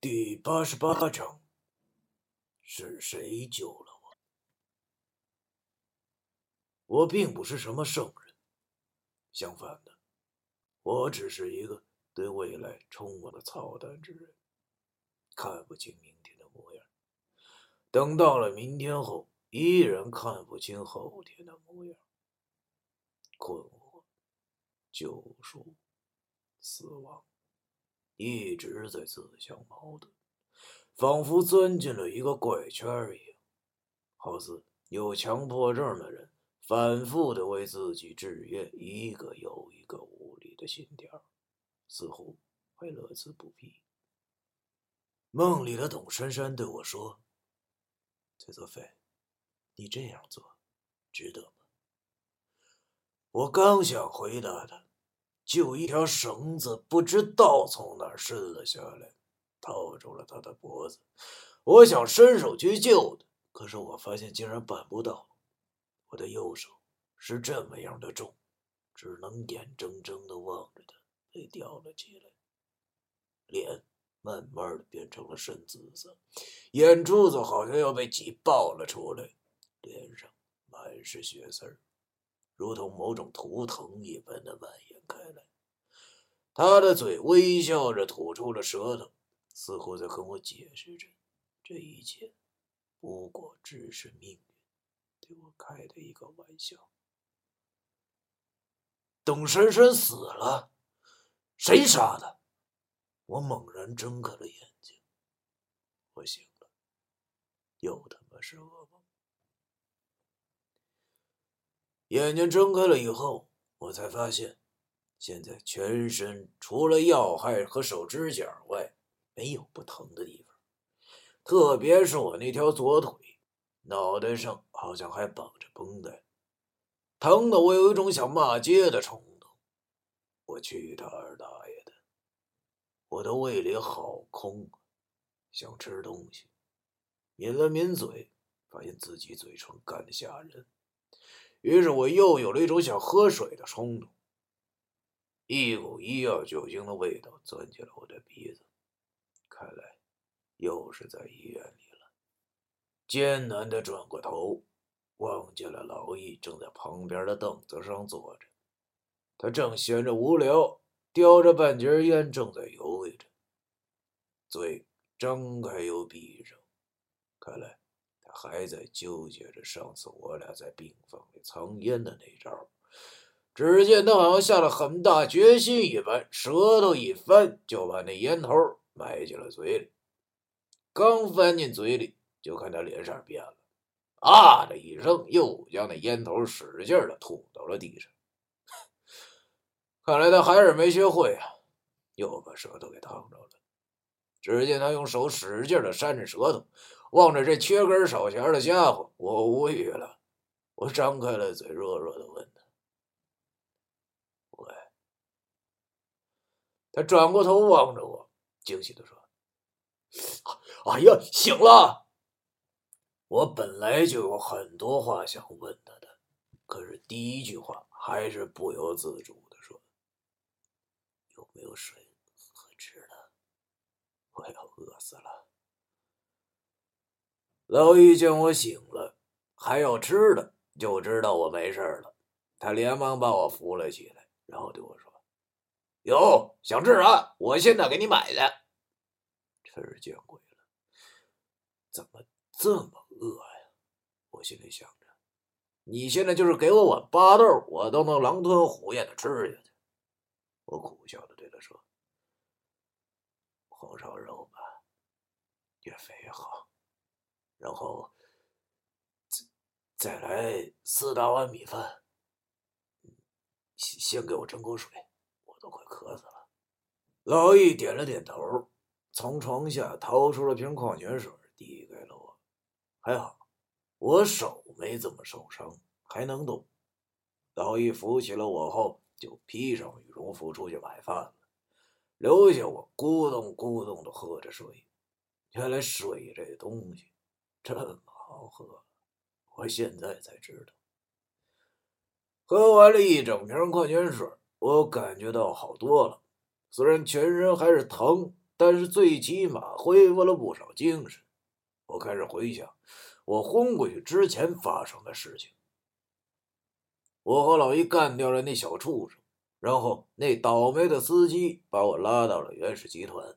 第八十八章，是谁救了我？我并不是什么圣人，相反的，我只是一个对未来充满了操蛋之人，看不清明天的模样。等到了明天后，依然看不清后天的模样。困惑、救赎、死亡。一直在自相矛盾，仿佛钻进了一个怪圈一样，好似有强迫症的人反复的为自己制约一个又一个无力的心跳，似乎还乐此不疲。梦里的董珊珊对我说：“崔泽飞，你这样做值得吗？”我刚想回答他。就一条绳子不知道从哪儿伸了下来，套住了他的脖子。我想伸手去救他，可是我发现竟然办不到。我的右手是这么样的重，只能眼睁睁的望着他被吊了起来。脸慢慢的变成了深紫色，眼珠子好像要被挤爆了出来，脸上满是血丝儿。如同某种图腾一般的蔓延开来，他的嘴微笑着吐出了舌头，似乎在跟我解释着这一切不过只是命运对我开的一个玩笑。董珊珊死了，谁杀的？我猛然睁开了眼睛，我醒了，又他妈是噩梦。眼睛睁开了以后，我才发现，现在全身除了要害和手指甲外，没有不疼的地方。特别是我那条左腿，脑袋上好像还绑着绷带，疼的我有一种想骂街的冲动。我去他二大爷的！我的胃里好空，想吃东西，抿了抿嘴，发现自己嘴唇干得吓人。于是我又有了一种想喝水的冲动，一股医药酒精的味道钻进了我的鼻子，看来又是在医院里了。艰难的转过头，望见了老易正在旁边的凳子上坐着，他正闲着无聊，叼着半截烟，正在游味着，嘴张开又闭上，看来他。还在纠结着上次我俩在病房里藏烟的那招。只见他好像下了很大决心一般，舌头一翻，就把那烟头埋进了嘴里。刚翻进嘴里，就看他脸色变了，啊的一声，又将那烟头使劲的吐到了地上。看来他还是没学会啊，又把舌头给烫着了。只见他用手使劲的扇着舌头。望着这缺根少弦的家伙，我无语了。我张开了嘴，弱弱的问：“他转过头望着我，惊喜的说：“哎呀，醒了！”我本来就有很多话想问他的，可是第一句话还是不由自主的说：“有没有水和吃的？我要饿死了。”老易见我醒了，还要吃的，就知道我没事了。他连忙把我扶了起来，然后对我说：“有想吃啥？我现在给你买的。”吃见鬼了！怎么这么饿呀？我心里想着。你现在就是给我碗巴豆，我都能狼吞虎咽的吃下去。我苦笑的对他说：“红烧肉吧，越肥越好。”然后，再再来四大碗米饭。先给我斟口水，都快渴死了。老易点了点头，从床下掏出了瓶矿泉水，递给了我。还好，我手没怎么受伤，还能动。老易扶起了我后，就披上羽绒服出去买饭了，留下我咕咚咕咚的喝着水。原来水这东西。这么好喝，我现在才知道。喝完了一整瓶矿泉水，我感觉到好多了。虽然全身还是疼，但是最起码恢复了不少精神。我开始回想我昏过去之前发生的事情。我和老姨干掉了那小畜生，然后那倒霉的司机把我拉到了袁氏集团。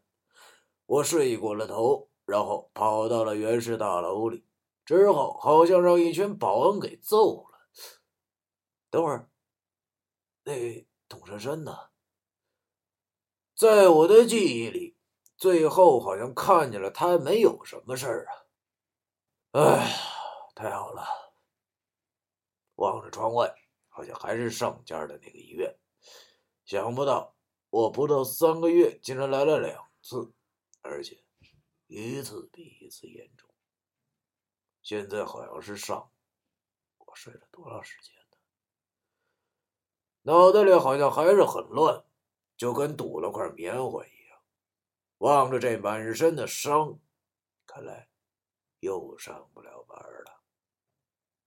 我睡过了头，然后跑到了袁氏大楼里，之后好像让一群保安给揍了。等会儿，那董珊珊呢？在我的记忆里，最后好像看见了他没有什么事儿啊。哎，太好了！望着窗外，好像还是上家的那个医院。想不到我不到三个月，竟然来了两次，而且一次比一次严重。现在好像是上午，我睡了多长时间？脑袋里好像还是很乱。就跟堵了块棉花一样，望着这满身的伤，看来又上不了班了，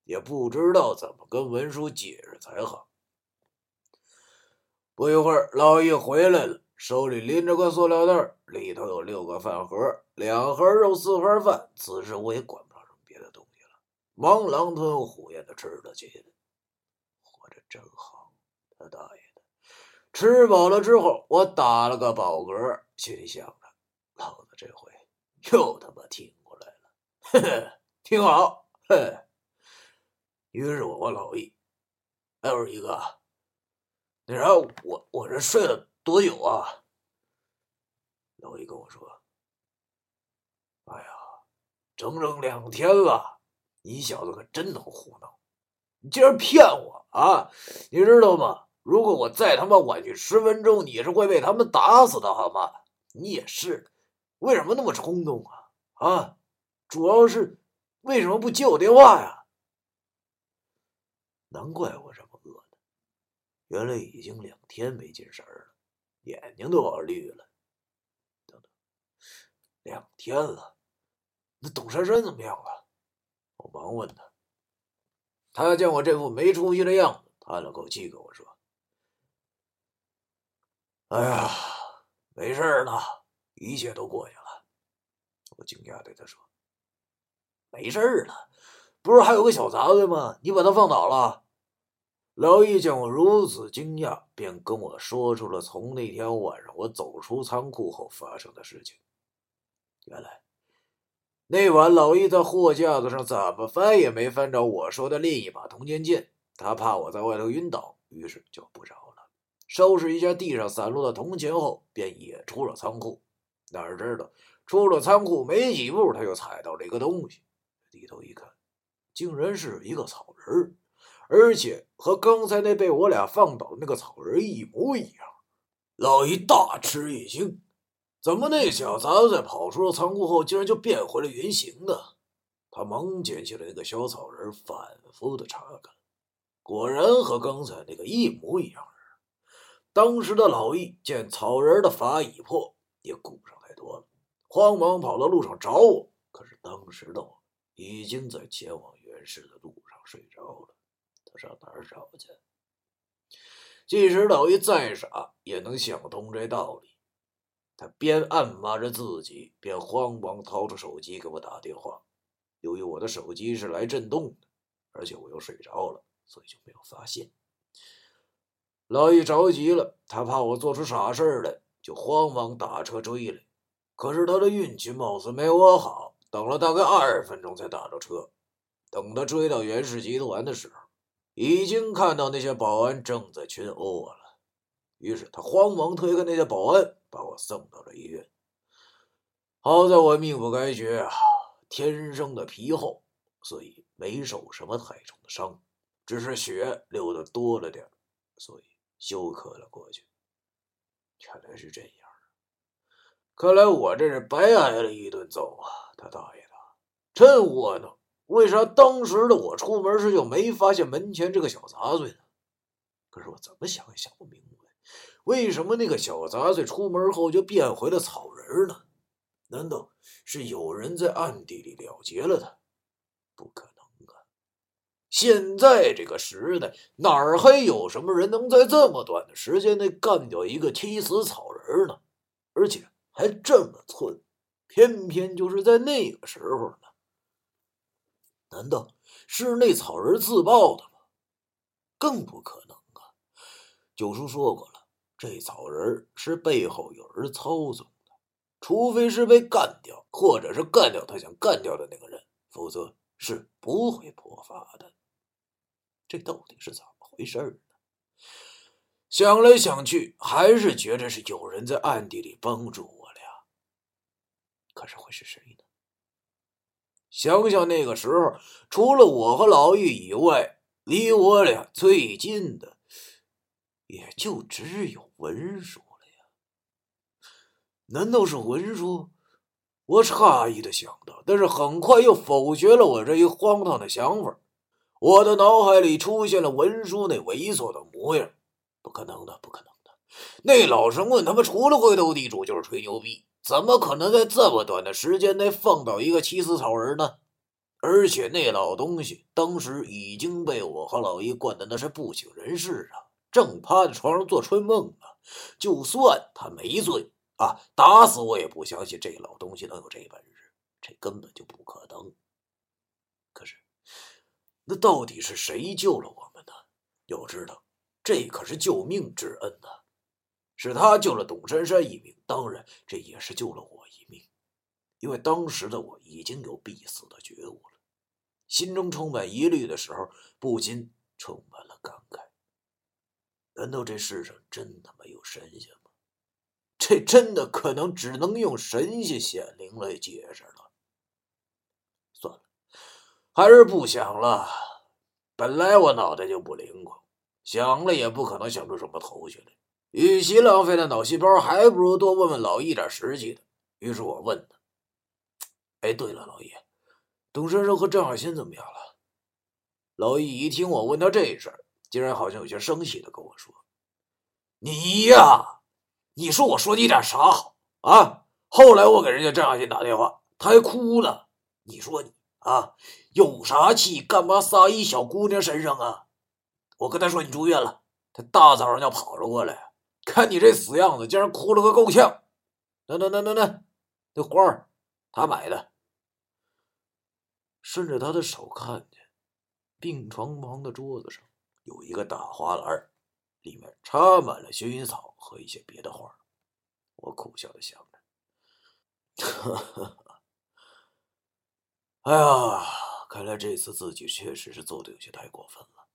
也不知道怎么跟文叔解释才好。不一会儿，老易回来了，手里拎着个塑料袋，里头有六个饭盒，两盒肉，四盒饭。此时我也管不了什么别的东西了，忙狼吞虎咽的吃了起。活着真好，他大爷的！吃饱了之后，我打了个饱嗝，心里想着：老子这回又他妈挺过来了，嘿嘿，挺好，嘿。于是我问老易：“哎，我说一哥，那啥，我我这睡了多久啊？”老易跟我说：“哎呀，整整两天了，你小子可真能胡闹，你竟然骗我啊！你知道吗？”如果我再他妈晚去十分钟，你是会被他们打死的，好吗？你也是，为什么那么冲动啊？啊，主要是为什么不接我电话呀？难怪我这么饿呢，原来已经两天没进食了，眼睛都要绿了。等等，两天了，那董珊珊怎么样了？我忙问他，他见我这副没出息的样子，叹了口气跟我说。哎呀，没事了，一切都过去了。我惊讶对他说：“没事了，不是还有个小杂碎吗？你把他放倒了？”老易见我如此惊讶，便跟我说出了从那天晚上我走出仓库后发生的事情。原来那晚老易在货架子上怎么翻也没翻着我说的另一把铜尖剑，他怕我在外头晕倒，于是就不找。收拾一下地上散落的铜钱后，便也出了仓库。哪知道出了仓库没几步，他又踩到了一个东西。低头一看，竟然是一个草人，而且和刚才那被我俩放倒的那个草人一模一样。老易大吃一惊，怎么那小杂在跑出了仓库后，竟然就变回了原形呢？他忙捡起了那个小草人，反复的查看，果然和刚才那个一模一样。当时的老易见草人的法已破，也顾不上太多了，慌忙跑到路上找我。可是当时的我已经在前往原氏的路上睡着了，他上哪儿找去？即使老易再傻，也能想通这道理。他边暗骂着自己，边慌忙掏出手机给我打电话。由于我的手机是来震动的，而且我又睡着了，所以就没有发现。老易着急了，他怕我做出傻事来，就慌忙打车追来。可是他的运气貌似没我好，等了大概二十分钟才打着车。等他追到袁氏集团的时候，已经看到那些保安正在群殴我了。于是他慌忙推开那些保安，把我送到了医院。好在我命不该绝啊，天生的皮厚，所以没受什么太重的伤，只是血流的多了点，所以。休克了过去，原来是这样看来我这是白挨了一顿揍啊！他大爷的，真窝囊！为啥当时的我出门时就没发现门前这个小杂碎呢？可是我怎么想也想不明白，为什么那个小杂碎出门后就变回了草人呢？难道是有人在暗地里了结了他？不可能！现在这个时代，哪儿还有什么人能在这么短的时间内干掉一个七死草人呢？而且还这么寸，偏偏就是在那个时候呢？难道是那草人自爆的吗？更不可能啊！九叔说过了，这草人是背后有人操纵的，除非是被干掉，或者是干掉他想干掉的那个人，否则是不会破发的。这到底是怎么回事呢？想来想去，还是觉着是有人在暗地里帮助我俩。可是会是谁呢？想想那个时候，除了我和老玉以外，离我俩最近的，也就只有文叔了呀。难道是文叔？我诧异的想到，但是很快又否决了我这一荒唐的想法。我的脑海里出现了文叔那猥琐的模样，不可能的，不可能的！那老神棍他妈除了会斗地主就是吹牛逼。怎么可能在这么短的时间内放倒一个七死草人呢？而且那老东西当时已经被我和老姨灌的那是不省人事啊，正趴在床上做春梦呢。就算他没醉啊，打死我也不相信这老东西能有这本事，这根本就不可能。可是，那到底是谁救了我们呢？要知道，这可是救命之恩呐！是他救了董珊珊一命，当然这也是救了我一命，因为当时的我已经有必死的觉悟了，心中充满疑虑的时候，不禁充满了感慨。难道这世上真的没有神仙吗？这真的可能只能用神仙显灵来解释了。还是不想了。本来我脑袋就不灵光，想了也不可能想出什么头绪来。与其浪费那脑细胞，还不如多问问老易点实际的。于是我问他：“哎，对了，老易，董先生和郑小新怎么样了？”老易一听我问他这事儿，竟然好像有些生气的跟我说：“你呀，你说我说你点啥好啊？后来我给人家郑小新打电话，他还哭了。你说你啊，有啥气干嘛撒一小姑娘身上啊？我跟他说你住院了，他大早上就跑了过来。”看你这死样子，竟然哭了个够呛！那那那那那，那花儿，他买的。顺着他的手看见，病床旁的桌子上有一个大花篮，里面插满了薰衣草和一些别的花。我苦笑的想着：“ 哎呀，看来这次自己确实是做的有些太过分了。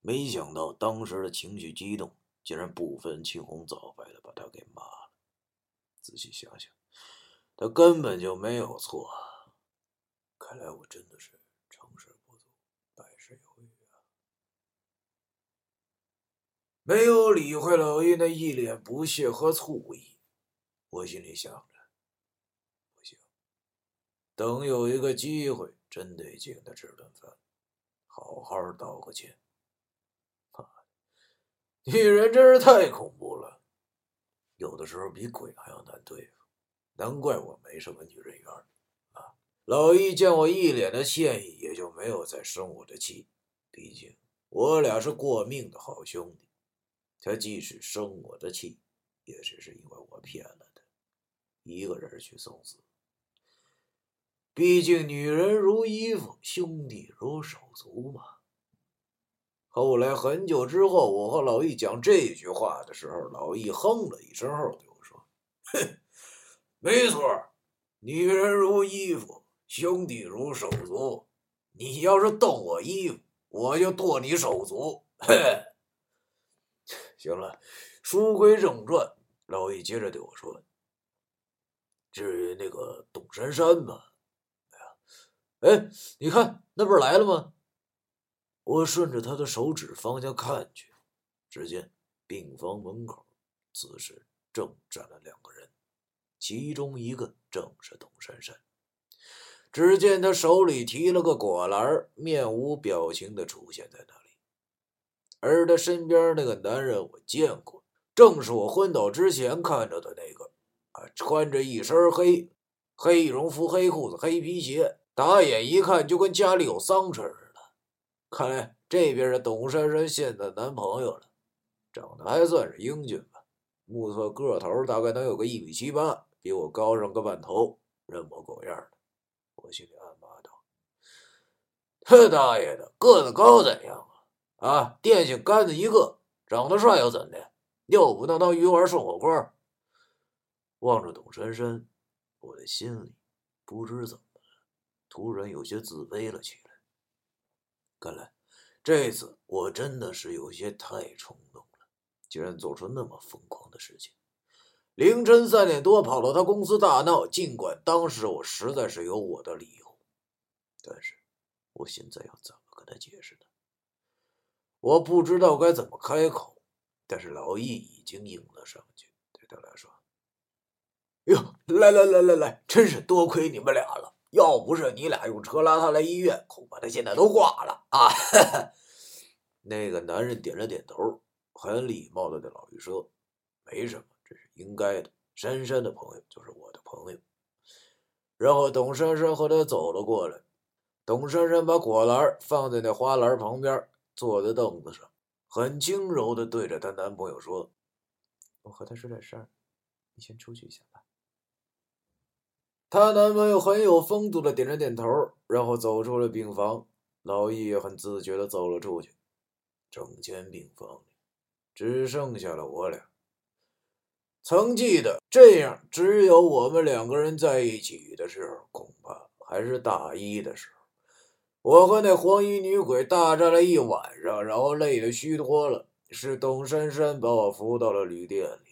没想到当时的情绪激动。”竟然不分青红皂白的把他给骂了。仔细想想，他根本就没有错。看来我真的是成事不足，败事有余啊！没有理会老易那一脸不屑和醋意，我心里想：等有一个机会，真得请他吃顿饭，好好道个歉。女人真是太恐怖了，有的时候比鬼还要难对付，难怪我没什么女人缘啊！老易见我一脸的歉意，也就没有再生我的气。毕竟我俩是过命的好兄弟，他即使生我的气，也只是因为我骗了他，一个人去送死。毕竟女人如衣服，兄弟如手足嘛。后来很久之后，我和老易讲这句话的时候，老易哼了一声后对我说：“哼，没错，女人如衣服，兄弟如手足。你要是动我衣服，我就剁你手足。”嘿，行了，书归正传，老易接着对我说：“至于那个董珊珊嘛，哎，你看那不是来了吗？”我顺着他的手指方向看去，只见病房门口此时正站了两个人，其中一个正是董珊珊。只见他手里提了个果篮，面无表情的出现在那里。而他身边那个男人我见过，正是我昏倒之前看着的那个，啊，穿着一身黑，黑羽绒服、黑裤子、黑皮鞋，打眼一看就跟家里有丧事似的。看来这边是董珊珊现在男朋友了，长得还算是英俊吧，目测个头大概能有个一米七八，比我高上个半头，人模狗样的。我心里暗骂道：“他大爷的，个子高怎样啊？啊，电线杆子一个，长得帅又怎的？又不能当鱼丸涮火锅。”望着董珊珊，我的心里不知怎么，突然有些自卑了起来。看来这次我真的是有些太冲动了，竟然做出那么疯狂的事情。凌晨三点多跑到他公司大闹，尽管当时我实在是有我的理由，但是我现在要怎么跟他解释呢？我不知道该怎么开口，但是老易已经应了上去，对他来说。哟，来来来来来，真是多亏你们俩了！要不是你俩用车拉他来医院，恐怕他现在都挂了啊！那个男人点了点头，很礼貌的对老于说：“没什么，这是应该的。珊珊的朋友就是我的朋友。”然后董珊珊和他走了过来。董珊珊把果篮放在那花篮旁边，坐在凳子上，很轻柔的对着她男朋友说：“我和他说点事儿，你先出去一下吧。”她男朋友很有风度的点了点头，然后走出了病房。老易也很自觉的走了出去。整间病房里只剩下了我俩。曾记得这样只有我们两个人在一起的时候，恐怕还是大一的时候。我和那黄衣女鬼大战了一晚上，然后累得虚脱了。是董珊珊把我扶到了旅店里。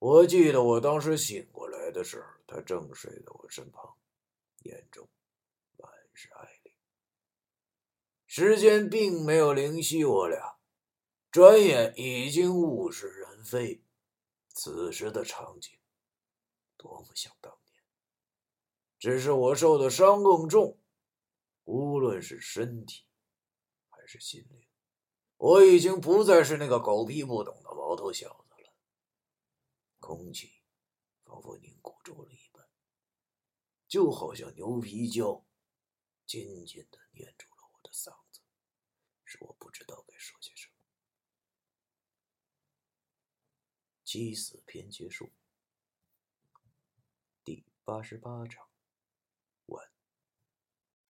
我记得我当时醒过来的时候。他正睡在我身旁，眼中满是爱恋。时间并没有灵犀我俩，转眼已经物是人非。此时的场景，多么像当年。只是我受的伤更重，无论是身体还是心灵，我已经不再是那个狗屁不懂的毛头小子。空气。仿佛凝固住了一般，就好像牛皮胶紧紧的粘住了我的嗓子，使我不知道该说些什么。七死篇结束，第八十八章。